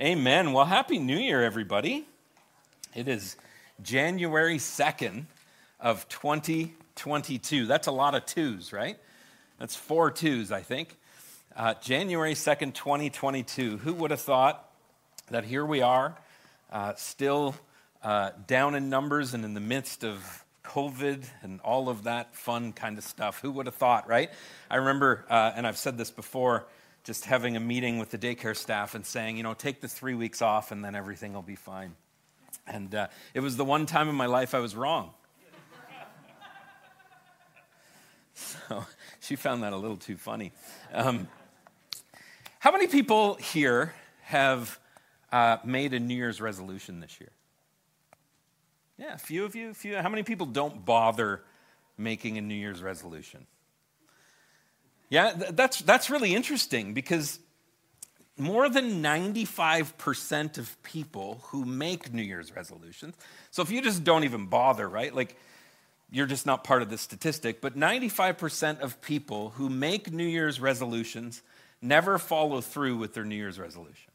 Amen. Well, Happy New Year, everybody. It is January 2nd of 2022. That's a lot of twos, right? That's four twos, I think. Uh, January 2nd, 2022. Who would have thought that here we are, uh, still uh, down in numbers and in the midst of COVID and all of that fun kind of stuff? Who would have thought, right? I remember, uh, and I've said this before, just having a meeting with the daycare staff and saying, you know, take the three weeks off and then everything will be fine. And uh, it was the one time in my life I was wrong. so she found that a little too funny. Um, how many people here have uh, made a New Year's resolution this year? Yeah, a few of you. Few. How many people don't bother making a New Year's resolution? Yeah, that's, that's really interesting because more than 95% of people who make New Year's resolutions, so if you just don't even bother, right? Like, you're just not part of the statistic, but 95% of people who make New Year's resolutions never follow through with their New Year's resolution.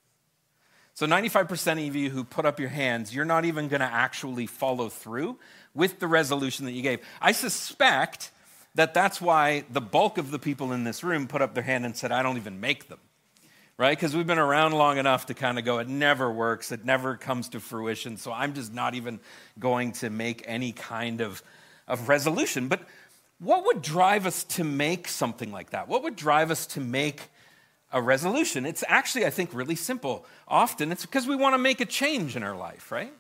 So, 95% of you who put up your hands, you're not even going to actually follow through with the resolution that you gave. I suspect that that's why the bulk of the people in this room put up their hand and said, I don't even make them. Right? Because we've been around long enough to kind of go, it never works, it never comes to fruition, so I'm just not even going to make any kind of, of resolution. But what would drive us to make something like that? What would drive us to make a resolution? It's actually, I think, really simple. Often it's because we want to make a change in our life, right?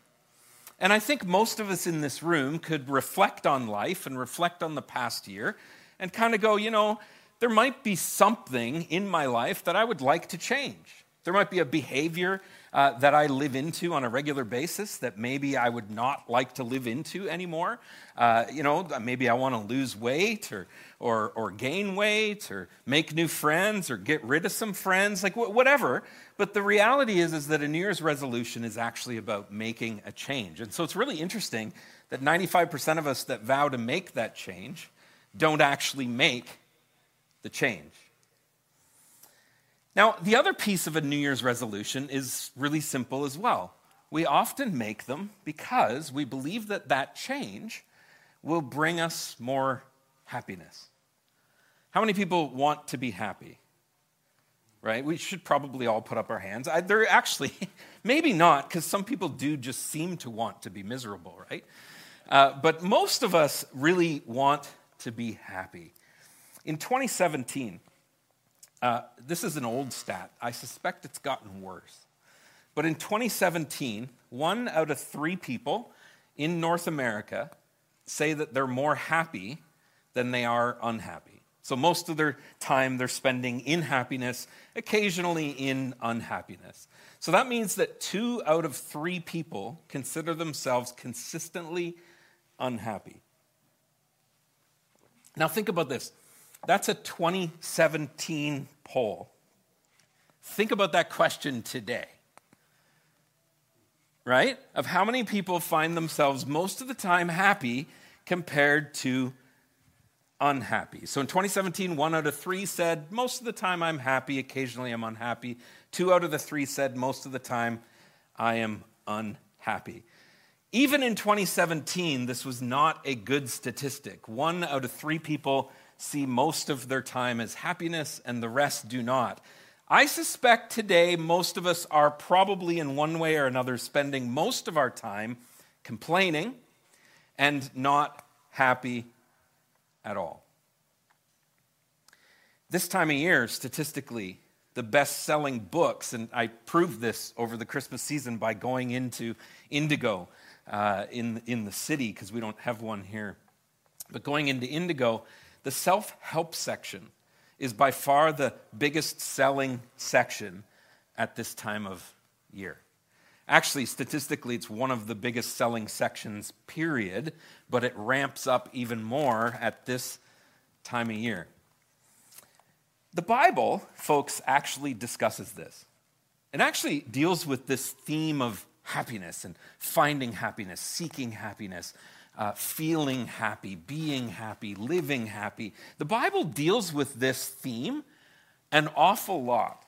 And I think most of us in this room could reflect on life and reflect on the past year and kind of go, you know, there might be something in my life that I would like to change. There might be a behavior uh, that I live into on a regular basis that maybe I would not like to live into anymore. Uh, you know, maybe I want to lose weight or, or, or gain weight or make new friends or get rid of some friends, like whatever. But the reality is, is that a New Year's resolution is actually about making a change. And so it's really interesting that 95% of us that vow to make that change don't actually make the change. Now, the other piece of a New Year's resolution is really simple as well. We often make them because we believe that that change will bring us more happiness. How many people want to be happy? right? We should probably all put up our hands. I, they're actually, maybe not, because some people do just seem to want to be miserable, right? Uh, but most of us really want to be happy. In 2017, uh, this is an old stat. I suspect it's gotten worse. But in 2017, one out of three people in North America say that they're more happy than they are unhappy. So most of their time they're spending in happiness, occasionally in unhappiness. So that means that two out of three people consider themselves consistently unhappy. Now think about this. That's a 2017 poll. Think about that question today. Right? Of how many people find themselves most of the time happy compared to unhappy. So in 2017, one out of three said, Most of the time I'm happy, occasionally I'm unhappy. Two out of the three said, Most of the time I am unhappy. Even in 2017, this was not a good statistic. One out of three people see most of their time as happiness, and the rest do not. I suspect today most of us are probably in one way or another spending most of our time complaining and not happy at all. This time of year, statistically, the best selling books, and I proved this over the Christmas season by going into Indigo uh, in, in the city, because we don't have one here. But going into Indigo, the self help section is by far the biggest selling section at this time of year. Actually, statistically, it's one of the biggest selling sections, period, but it ramps up even more at this time of year. The Bible, folks, actually discusses this. It actually deals with this theme of happiness and finding happiness, seeking happiness, uh, feeling happy, being happy, living happy. The Bible deals with this theme an awful lot.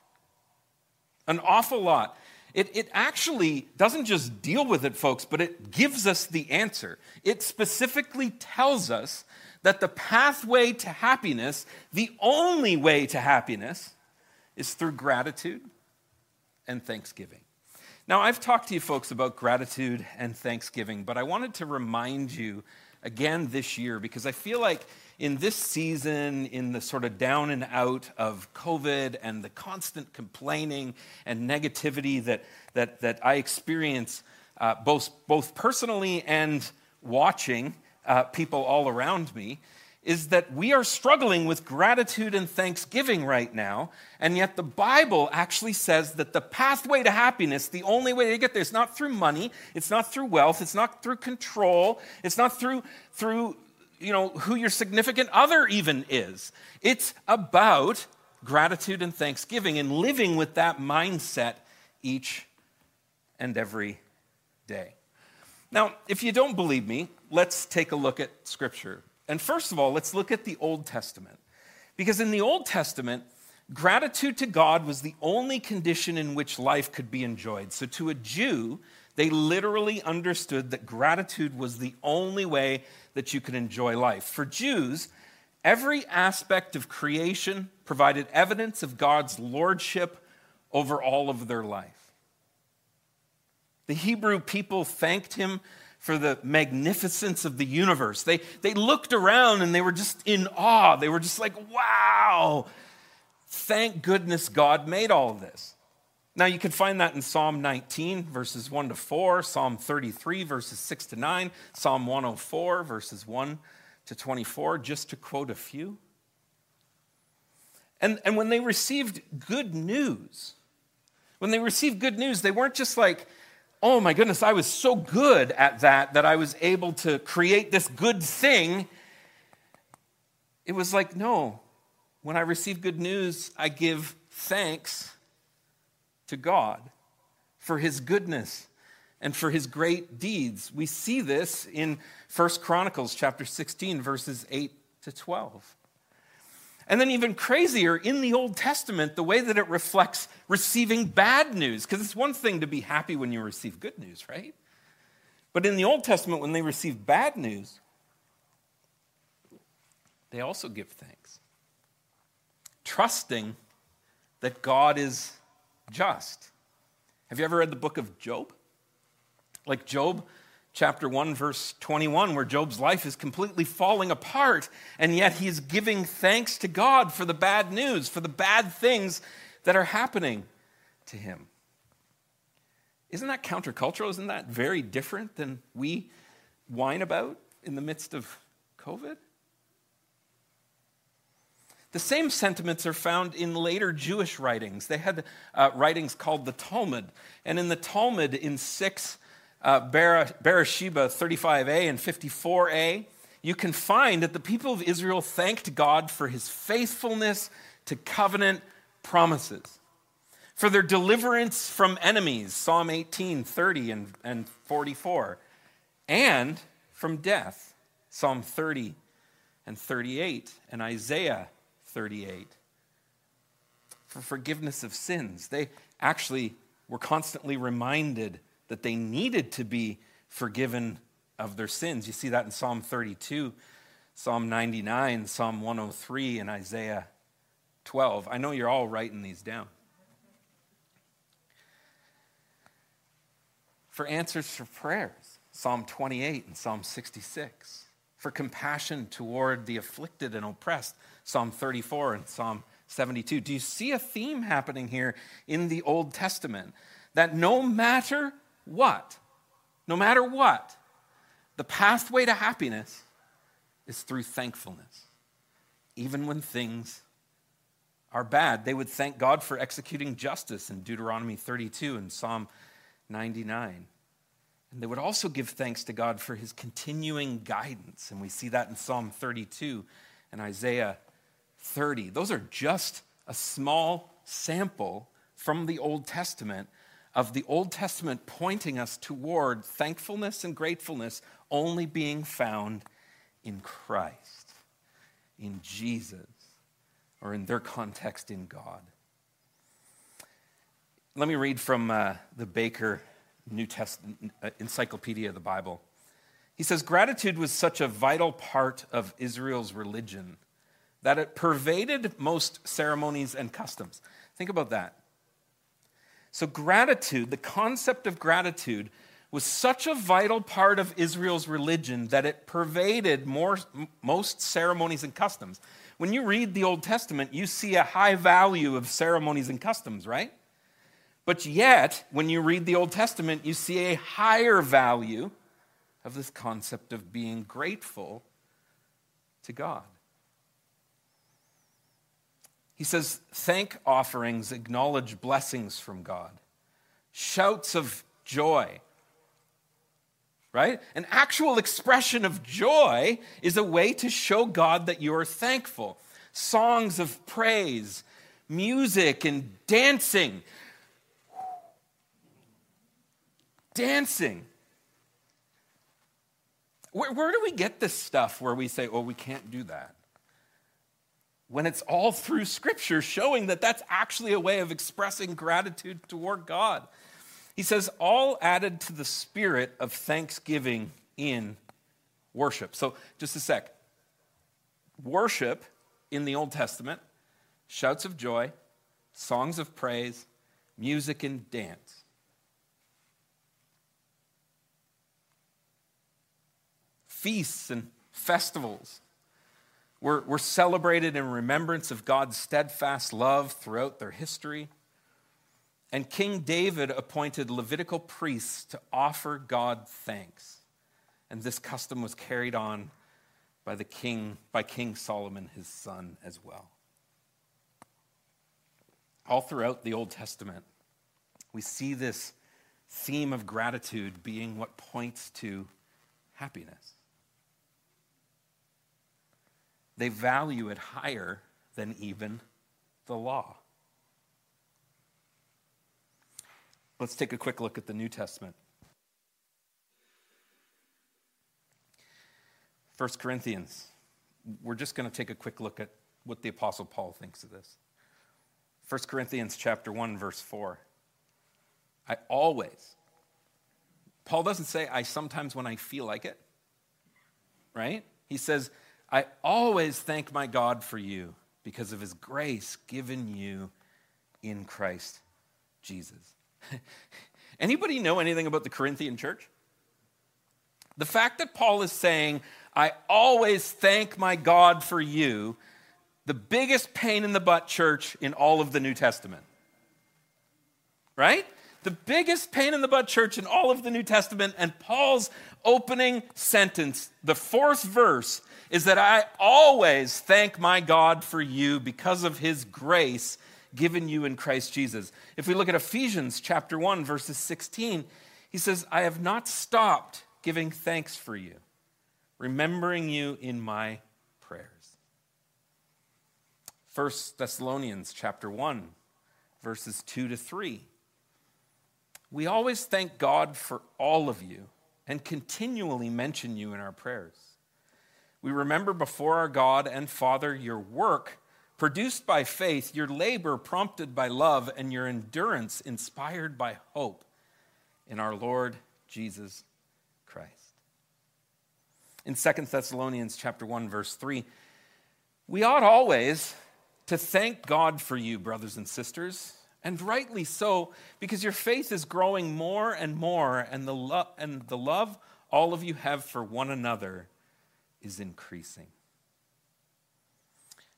An awful lot. it, it actually doesn't just deal with it, folks, but it gives us the answer. It specifically tells us that the pathway to happiness, the only way to happiness, is through gratitude and thanksgiving. Now, I've talked to you folks about gratitude and thanksgiving, but I wanted to remind you again this year because I feel like in this season, in the sort of down and out of COVID and the constant complaining and negativity that, that, that I experience uh, both, both personally and watching uh, people all around me, is that we are struggling with gratitude and thanksgiving right now, and yet the Bible actually says that the pathway to happiness, the only way to get there, is not through money, it's not through wealth, it's not through control, it's not through, through you know, who your significant other even is. It's about gratitude and thanksgiving and living with that mindset each and every day. Now, if you don't believe me, let's take a look at Scripture. And first of all, let's look at the Old Testament. Because in the Old Testament, gratitude to God was the only condition in which life could be enjoyed. So to a Jew, they literally understood that gratitude was the only way that you could enjoy life. For Jews, every aspect of creation provided evidence of God's lordship over all of their life. The Hebrew people thanked him for the magnificence of the universe. They, they looked around and they were just in awe. They were just like, wow, thank goodness God made all of this. Now, you can find that in Psalm 19, verses 1 to 4, Psalm 33, verses 6 to 9, Psalm 104, verses 1 to 24, just to quote a few. And, and when they received good news, when they received good news, they weren't just like, oh my goodness, I was so good at that that I was able to create this good thing. It was like, no, when I receive good news, I give thanks to God for his goodness and for his great deeds. We see this in 1 Chronicles chapter 16 verses 8 to 12. And then even crazier in the Old Testament the way that it reflects receiving bad news because it's one thing to be happy when you receive good news, right? But in the Old Testament when they receive bad news they also give thanks trusting that God is just. Have you ever read the book of Job? Like Job chapter 1, verse 21, where Job's life is completely falling apart, and yet he's giving thanks to God for the bad news, for the bad things that are happening to him. Isn't that countercultural? Isn't that very different than we whine about in the midst of COVID? The same sentiments are found in later Jewish writings. They had uh, writings called the Talmud. And in the Talmud, in 6 uh, Beersheba 35a and 54a, you can find that the people of Israel thanked God for his faithfulness to covenant promises, for their deliverance from enemies, Psalm 18, 30 and, and 44, and from death, Psalm 30 and 38, and Isaiah 38 for forgiveness of sins. They actually were constantly reminded that they needed to be forgiven of their sins. You see that in Psalm 32, Psalm 99, Psalm 103, and Isaiah 12. I know you're all writing these down. For answers for prayers, Psalm 28 and Psalm 66 for compassion toward the afflicted and oppressed, Psalm 34 and Psalm 72. Do you see a theme happening here in the Old Testament? That no matter what, no matter what, the pathway to happiness is through thankfulness. Even when things are bad, they would thank God for executing justice in Deuteronomy 32 and Psalm 99. And they would also give thanks to God for his continuing guidance. And we see that in Psalm 32 and Isaiah 30. Those are just a small sample from the Old Testament of the Old Testament pointing us toward thankfulness and gratefulness only being found in Christ, in Jesus, or in their context, in God. Let me read from uh, the Baker New Testament uh, Encyclopedia of the Bible. He says, Gratitude was such a vital part of Israel's religion that it pervaded most ceremonies and customs. Think about that. So, gratitude, the concept of gratitude, was such a vital part of Israel's religion that it pervaded more, most ceremonies and customs. When you read the Old Testament, you see a high value of ceremonies and customs, right? But yet, when you read the Old Testament, you see a higher value of this concept of being grateful to God. He says, thank offerings acknowledge blessings from God, shouts of joy. Right? An actual expression of joy is a way to show God that you are thankful. Songs of praise, music, and dancing dancing. Where, where, do we get this stuff where we say, oh, we can't do that? When it's all through Scripture showing that that's actually a way of expressing gratitude toward God. He says, all added to the spirit of thanksgiving in worship. So, just a sec. Worship in the Old Testament, shouts of joy, songs of praise, music, and dance. feasts and festivals were, were celebrated in remembrance of God's steadfast love throughout their history. And King David appointed Levitical priests to offer God thanks. And this custom was carried on by the king by King Solomon his son as well. All throughout the Old Testament, we see this theme of gratitude being what points to happiness they value it higher than even the law. Let's take a quick look at the New Testament. 1 Corinthians. We're just going to take a quick look at what the apostle Paul thinks of this. 1 Corinthians chapter 1 verse 4. I always Paul doesn't say I sometimes when I feel like it. Right? He says I always thank my God for you because of his grace given you in Christ Jesus. Anybody know anything about the Corinthian church? The fact that Paul is saying, I always thank my God for you, the biggest pain in the butt church in all of the New Testament. Right? The biggest pain in the butt church in all of the New Testament, and Paul's opening sentence, the fourth verse, is that I always thank my God for you because of his grace given you in Christ Jesus. If we look at Ephesians chapter 1 verses 16, he says, "I have not stopped giving thanks for you, remembering you in my prayers." 1 Thessalonians chapter 1 verses 2 to 3. We always thank God for all of you and continually mention you in our prayers. We remember before our God and Father your work produced by faith, your labor prompted by love, and your endurance inspired by hope in our Lord Jesus Christ. In 2 Thessalonians chapter 1 verse 3, we ought always to thank God for you, brothers and sisters, and rightly so, because your faith is growing more and more, and the, lo- and the love all of you have for one another is increasing.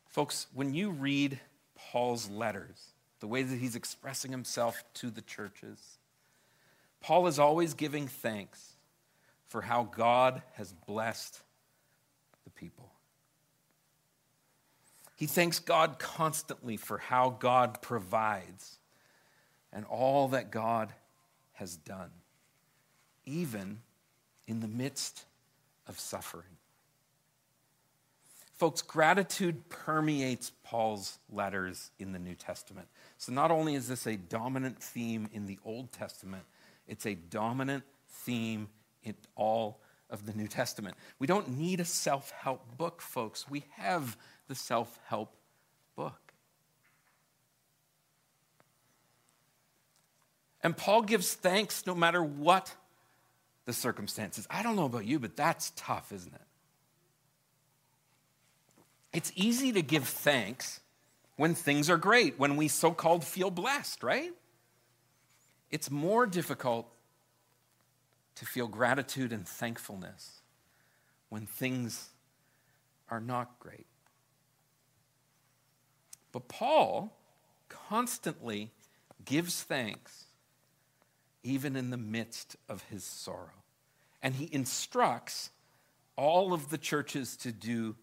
Folks, when you read Paul's letters, the way that he's expressing himself to the churches, Paul is always giving thanks for how God has blessed the people. He thanks God constantly for how God provides and all that God has done, even in the midst of suffering. Folks, gratitude permeates Paul's letters in the New Testament. So not only is this a dominant theme in the Old Testament, it's a dominant theme in all of the New Testament. We don't need a self help book, folks. We have the self help book. And Paul gives thanks no matter what the circumstances. I don't know about you, but that's tough, isn't it? It's easy to give thanks when things are great, when we so called feel blessed, right? It's more difficult to feel gratitude and thankfulness when things are not great. But Paul constantly gives thanks even in the midst of his sorrow. And he instructs all of the churches to do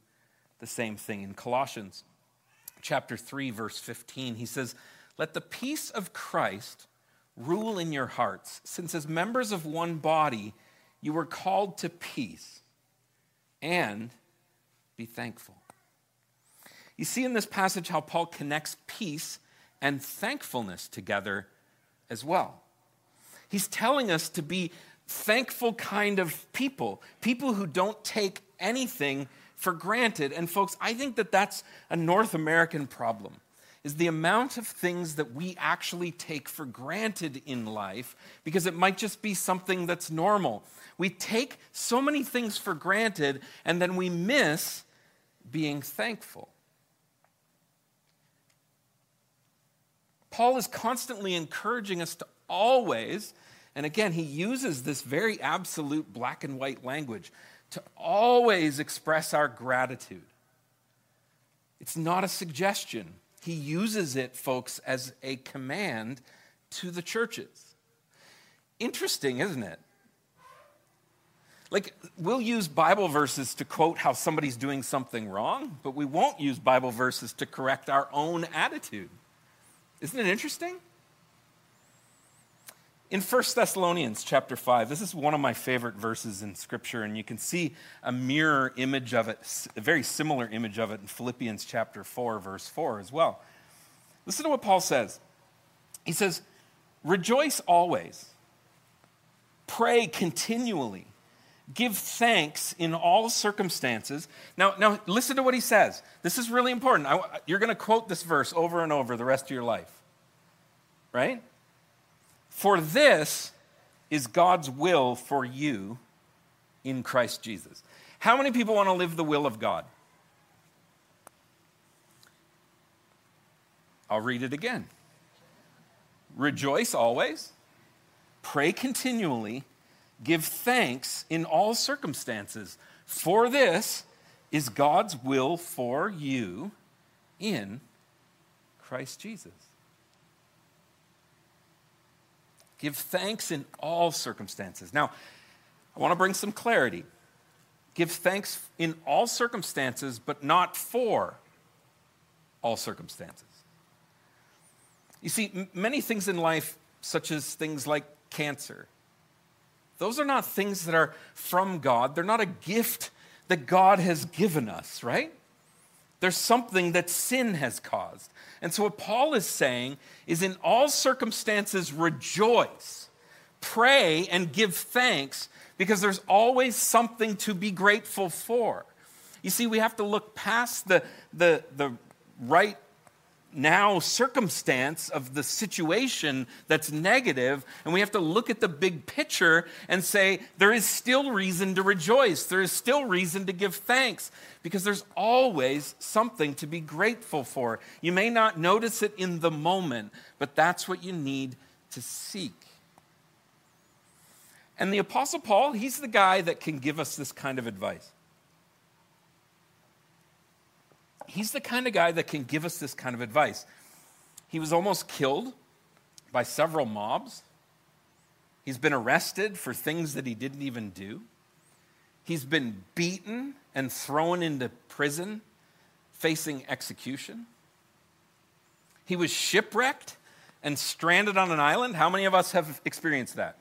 the same thing. In Colossians chapter 3 verse 15, he says, "Let the peace of Christ rule in your hearts, since as members of one body you were called to peace, and be thankful." You see in this passage how Paul connects peace and thankfulness together as well. He's telling us to be thankful kind of people, people who don't take anything for granted. And folks, I think that that's a North American problem. Is the amount of things that we actually take for granted in life because it might just be something that's normal. We take so many things for granted and then we miss being thankful. Paul is constantly encouraging us to always, and again, he uses this very absolute black and white language, to always express our gratitude. It's not a suggestion. He uses it, folks, as a command to the churches. Interesting, isn't it? Like, we'll use Bible verses to quote how somebody's doing something wrong, but we won't use Bible verses to correct our own attitude. Isn't it interesting? In 1 Thessalonians chapter 5, this is one of my favorite verses in Scripture, and you can see a mirror image of it, a very similar image of it in Philippians chapter 4, verse 4 as well. Listen to what Paul says. He says, Rejoice always, pray continually, give thanks in all circumstances. Now, now listen to what he says. This is really important. I, you're going to quote this verse over and over the rest of your life, right? For this is God's will for you in Christ Jesus. How many people want to live the will of God? I'll read it again. Rejoice always, pray continually, give thanks in all circumstances, for this is God's will for you in Christ Jesus. Give thanks in all circumstances. Now, I want to bring some clarity. Give thanks in all circumstances, but not for all circumstances. You see, m- many things in life, such as things like cancer, those are not things that are from God. They're not a gift that God has given us, right? There's something that sin has caused. And so, what Paul is saying is in all circumstances, rejoice, pray, and give thanks because there's always something to be grateful for. You see, we have to look past the, the, the right now circumstance of the situation that's negative, and we have to look at the big picture and say, there is still reason to rejoice. There is still reason to give thanks because there's always something to be grateful for. You may not notice it in the moment, but that's what you need to seek. And the Apostle Paul, he's the guy that can give us this kind of advice. He's the kind of guy that can give us this kind of advice. He was almost killed by several mobs. He's been arrested for things that he didn't even do. He's been beaten and thrown into prison, facing execution. He was shipwrecked and stranded on an island. How many of us have experienced that?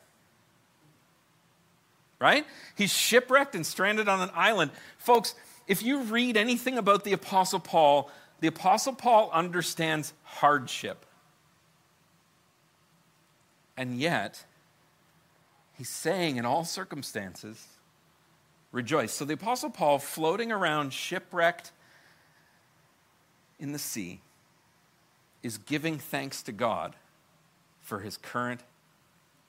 Right? He's shipwrecked and stranded on an island. Folks, if you read anything about the Apostle Paul, the Apostle Paul understands hardship. And yet, he's saying in all circumstances, rejoice. So the Apostle Paul, floating around shipwrecked in the sea, is giving thanks to God for his current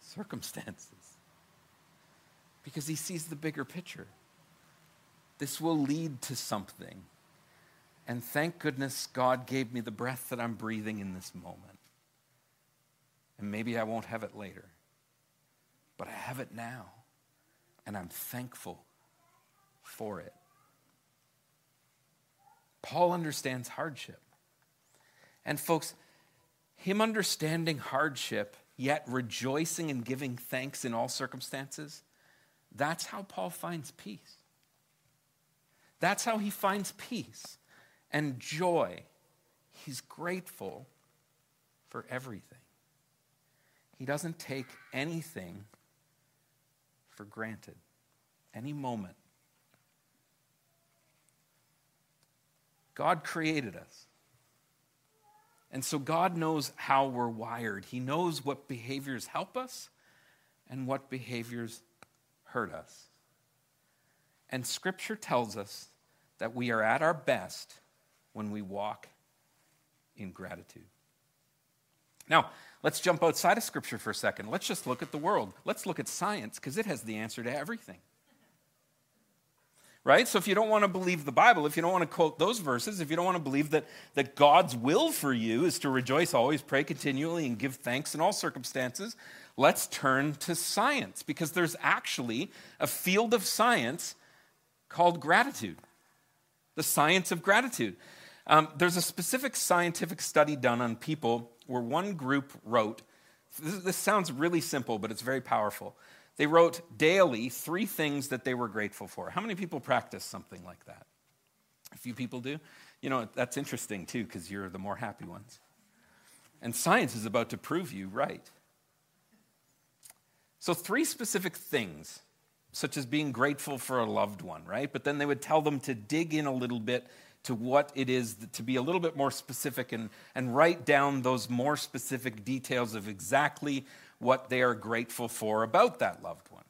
circumstances because he sees the bigger picture. This will lead to something. And thank goodness God gave me the breath that I'm breathing in this moment. And maybe I won't have it later, but I have it now. And I'm thankful for it. Paul understands hardship. And, folks, him understanding hardship, yet rejoicing and giving thanks in all circumstances, that's how Paul finds peace. That's how he finds peace and joy. He's grateful for everything. He doesn't take anything for granted, any moment. God created us. And so God knows how we're wired. He knows what behaviors help us and what behaviors hurt us. And Scripture tells us that we are at our best when we walk in gratitude. Now, let's jump outside of Scripture for a second. Let's just look at the world. Let's look at science because it has the answer to everything right? So if you don't want to believe the Bible, if you don't want to quote those verses, if you don't want to believe that, that God's will for you is to rejoice always, pray continually, and give thanks in all circumstances, let's turn to science because there's actually a field of science called gratitude the science of gratitude. Um, there's a specific scientific study done on people where one group wrote, this, this sounds really simple, but it's very powerful. They wrote daily three things that they were grateful for. How many people practice something like that? A few people do. You know, that's interesting too, because you're the more happy ones. And science is about to prove you right. So, three specific things, such as being grateful for a loved one, right? But then they would tell them to dig in a little bit to what it is, to be a little bit more specific and, and write down those more specific details of exactly what they are grateful for about that loved one.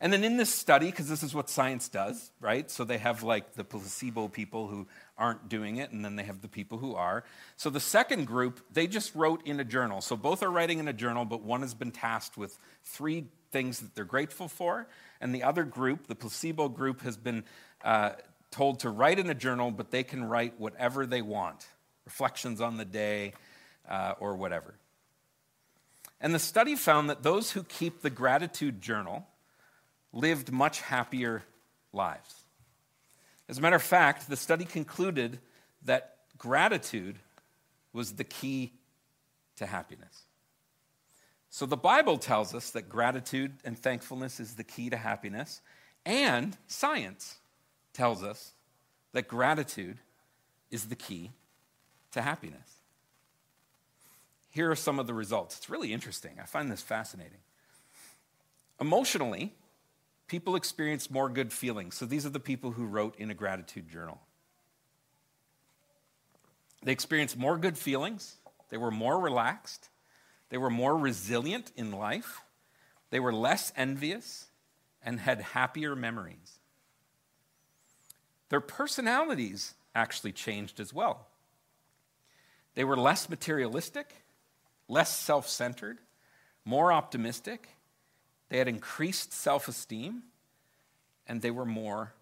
And then in this study, because this is what science does, right? So they have like the placebo people who aren't doing it, and then they have the people who are. So the second group, they just wrote in a journal. So both are writing in a journal, but one has been tasked with three things that they're grateful for. And the other group, the placebo group, has been uh, told to write in a journal, but they can write whatever they want reflections on the day uh, or whatever. And the study found that those who keep the gratitude journal lived much happier lives. As a matter of fact, the study concluded that gratitude was the key to happiness. So the Bible tells us that gratitude and thankfulness is the key to happiness, and science tells us that gratitude is the key to happiness. Here are some of the results. It's really interesting. I find this fascinating. Emotionally, people experience more good feelings. So these are the people who wrote in a gratitude journal. They experienced more good feelings, they were more relaxed, they were more resilient in life, they were less envious, and had happier memories. Their personalities actually changed as well. They were less materialistic, less self centered, more optimistic. They had increased self esteem, and they were more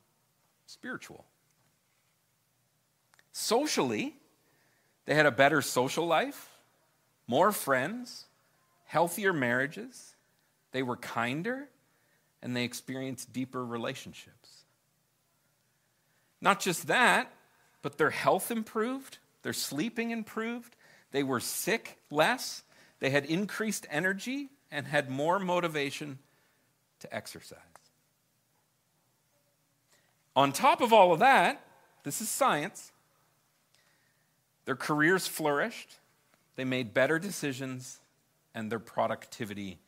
spiritual. Socially, they had a better social life, more friends, healthier marriages, they were kinder, and they experienced deeper relationships. Not just that, but their health improved, their sleeping improved, they were sick less, they had increased energy, and had more motivation to exercise. On top of all of that, this is science. Their careers flourished, they made better decisions, and their productivity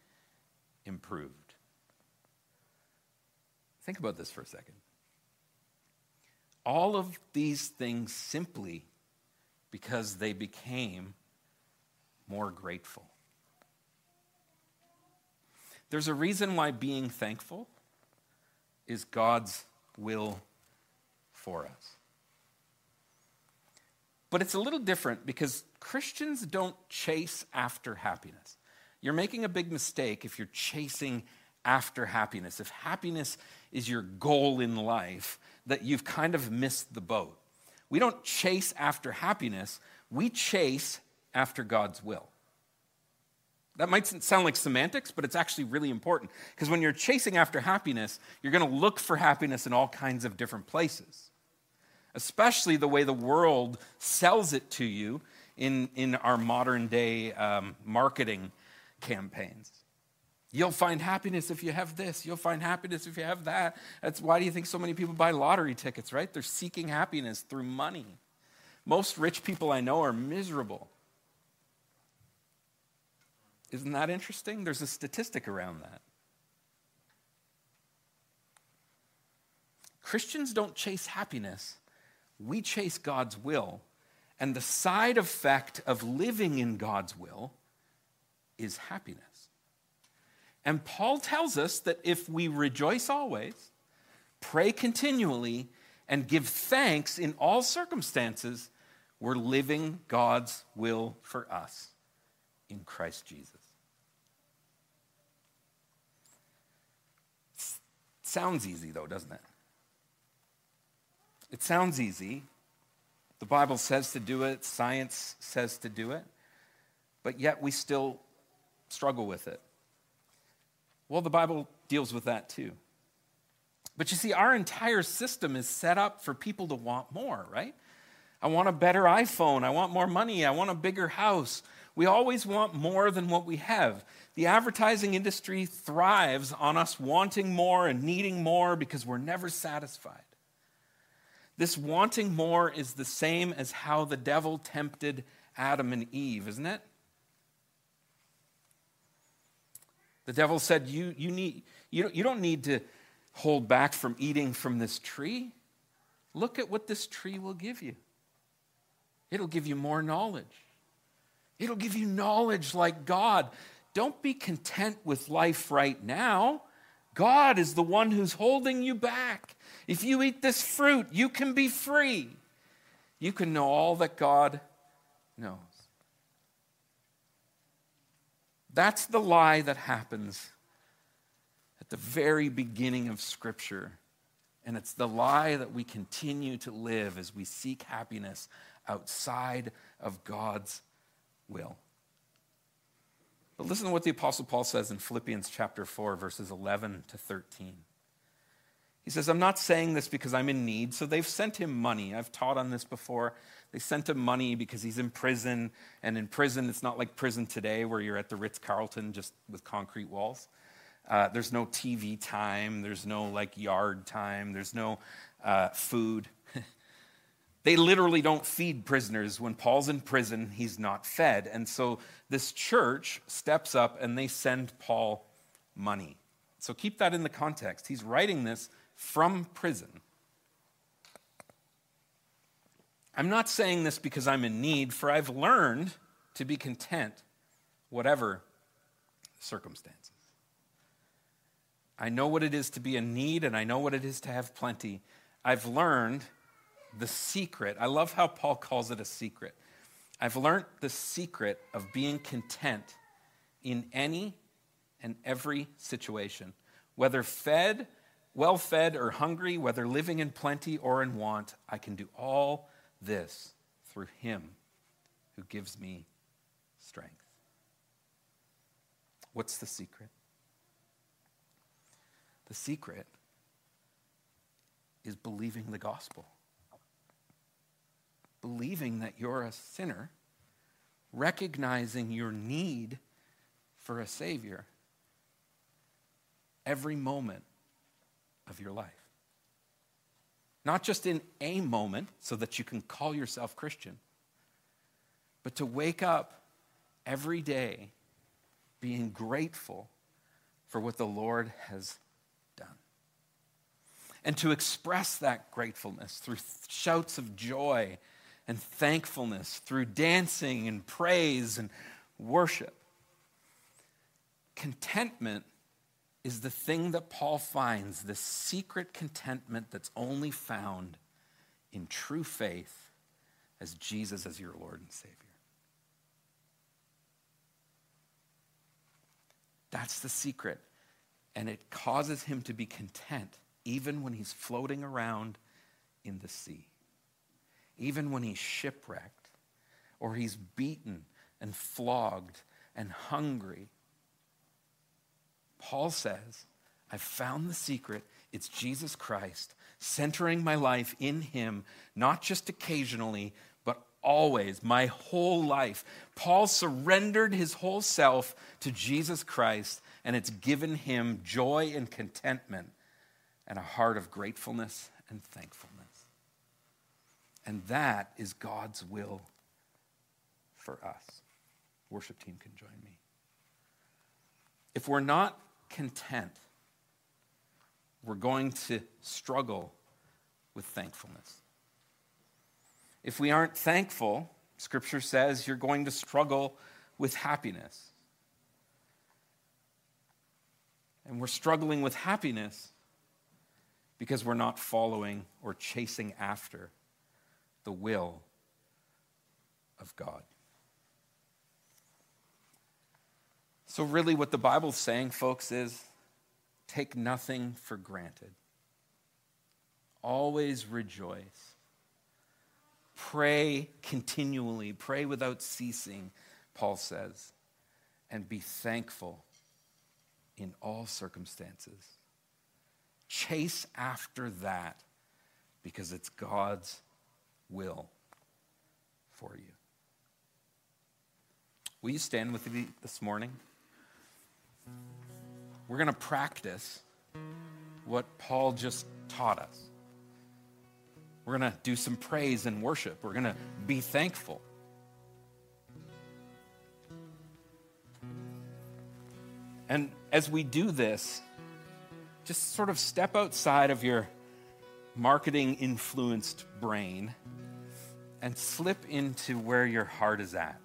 improved. Think about this for a second. All of these things simply because they became more grateful. There's a reason why being thankful is God's will for us. But it's a little different because Christians don't chase after happiness. You're making a big mistake if you're chasing after happiness. If happiness is your goal in life, that you've kind of missed the boat. We don't chase after happiness, we chase after God's will. That might sound like semantics, but it's actually really important because when you're chasing after happiness, you're going to look for happiness in all kinds of different places, especially the way the world sells it to you in, in our modern day um, marketing campaigns. You'll find happiness if you have this. You'll find happiness if you have that. That's why do you think so many people buy lottery tickets, right? They're seeking happiness through money. Most rich people I know are miserable. Isn't that interesting? There's a statistic around that. Christians don't chase happiness, we chase God's will. And the side effect of living in God's will is happiness. And Paul tells us that if we rejoice always, pray continually, and give thanks in all circumstances, we're living God's will for us in Christ Jesus. Sounds easy, though, doesn't it? It sounds easy. The Bible says to do it, science says to do it, but yet we still struggle with it. Well, the Bible deals with that too. But you see, our entire system is set up for people to want more, right? I want a better iPhone. I want more money. I want a bigger house. We always want more than what we have. The advertising industry thrives on us wanting more and needing more because we're never satisfied. This wanting more is the same as how the devil tempted Adam and Eve, isn't it? The devil said, You, you, need, you, don't, you don't need to hold back from eating from this tree. Look at what this tree will give you. It'll give you more knowledge. It'll give you knowledge like God. Don't be content with life right now. God is the one who's holding you back. If you eat this fruit, you can be free. You can know all that God knows. That's the lie that happens at the very beginning of Scripture. And it's the lie that we continue to live as we seek happiness outside of God's will. But listen to what the Apostle Paul says in Philippians chapter 4, verses 11 to 13. He says, I'm not saying this because I'm in need. So they've sent him money. I've taught on this before. They sent him money because he's in prison. And in prison, it's not like prison today where you're at the Ritz Carlton just with concrete walls. Uh, there's no TV time. There's no like yard time. There's no uh, food. They literally don't feed prisoners. When Paul's in prison, he's not fed. And so this church steps up and they send Paul money. So keep that in the context. He's writing this from prison. I'm not saying this because I'm in need, for I've learned to be content, whatever circumstances. I know what it is to be in need, and I know what it is to have plenty. I've learned the secret. I love how Paul calls it a secret. I've learned the secret of being content in any and every situation, whether fed, well fed, or hungry, whether living in plenty or in want. I can do all this through him who gives me strength. What's the secret? The secret is believing the gospel believing that you're a sinner, recognizing your need for a Savior every moment of your life. Not just in a moment so that you can call yourself Christian, but to wake up every day being grateful for what the Lord has done. And to express that gratefulness through shouts of joy and thankfulness through dancing and praise and worship. Contentment is the thing that Paul finds, the secret contentment that's only found in true faith as Jesus as your Lord and Savior. That's the secret. And it causes him to be content even when he's floating around in the sea, even when he's shipwrecked, or he's beaten and flogged and hungry. Paul says, I've found the secret. It's Jesus Christ, centering my life in him, not just occasionally, but always, my whole life. Paul surrendered his whole self to Jesus Christ, and it's given him joy and contentment and a heart of gratefulness and thankfulness. And that is God's will for us. Worship team can join me. If we're not content, we're going to struggle with thankfulness. If we aren't thankful, Scripture says you're going to struggle with happiness. And we're struggling with happiness because we're not following or chasing after the will of God. So, really, what the Bible's saying, folks, is take nothing for granted. Always rejoice. Pray continually. Pray without ceasing, Paul says. And be thankful in all circumstances. Chase after that because it's God's will for you. Will you stand with me this morning? We're going to practice what Paul just taught us. We're going to do some praise and worship. We're going to be thankful. And as we do this, just sort of step outside of your marketing influenced brain and slip into where your heart is at.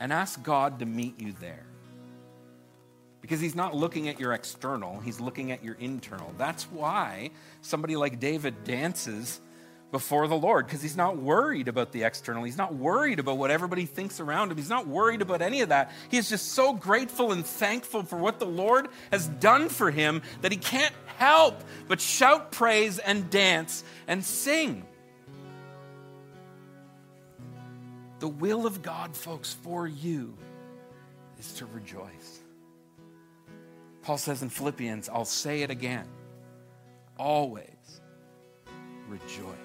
And ask God to meet you there. Because he's not looking at your external, he's looking at your internal. That's why somebody like David dances before the Lord, because he's not worried about the external. He's not worried about what everybody thinks around him. He's not worried about any of that. He's just so grateful and thankful for what the Lord has done for him that he can't help but shout praise and dance and sing. The will of God, folks, for you is to rejoice. Paul says in Philippians, I'll say it again always rejoice.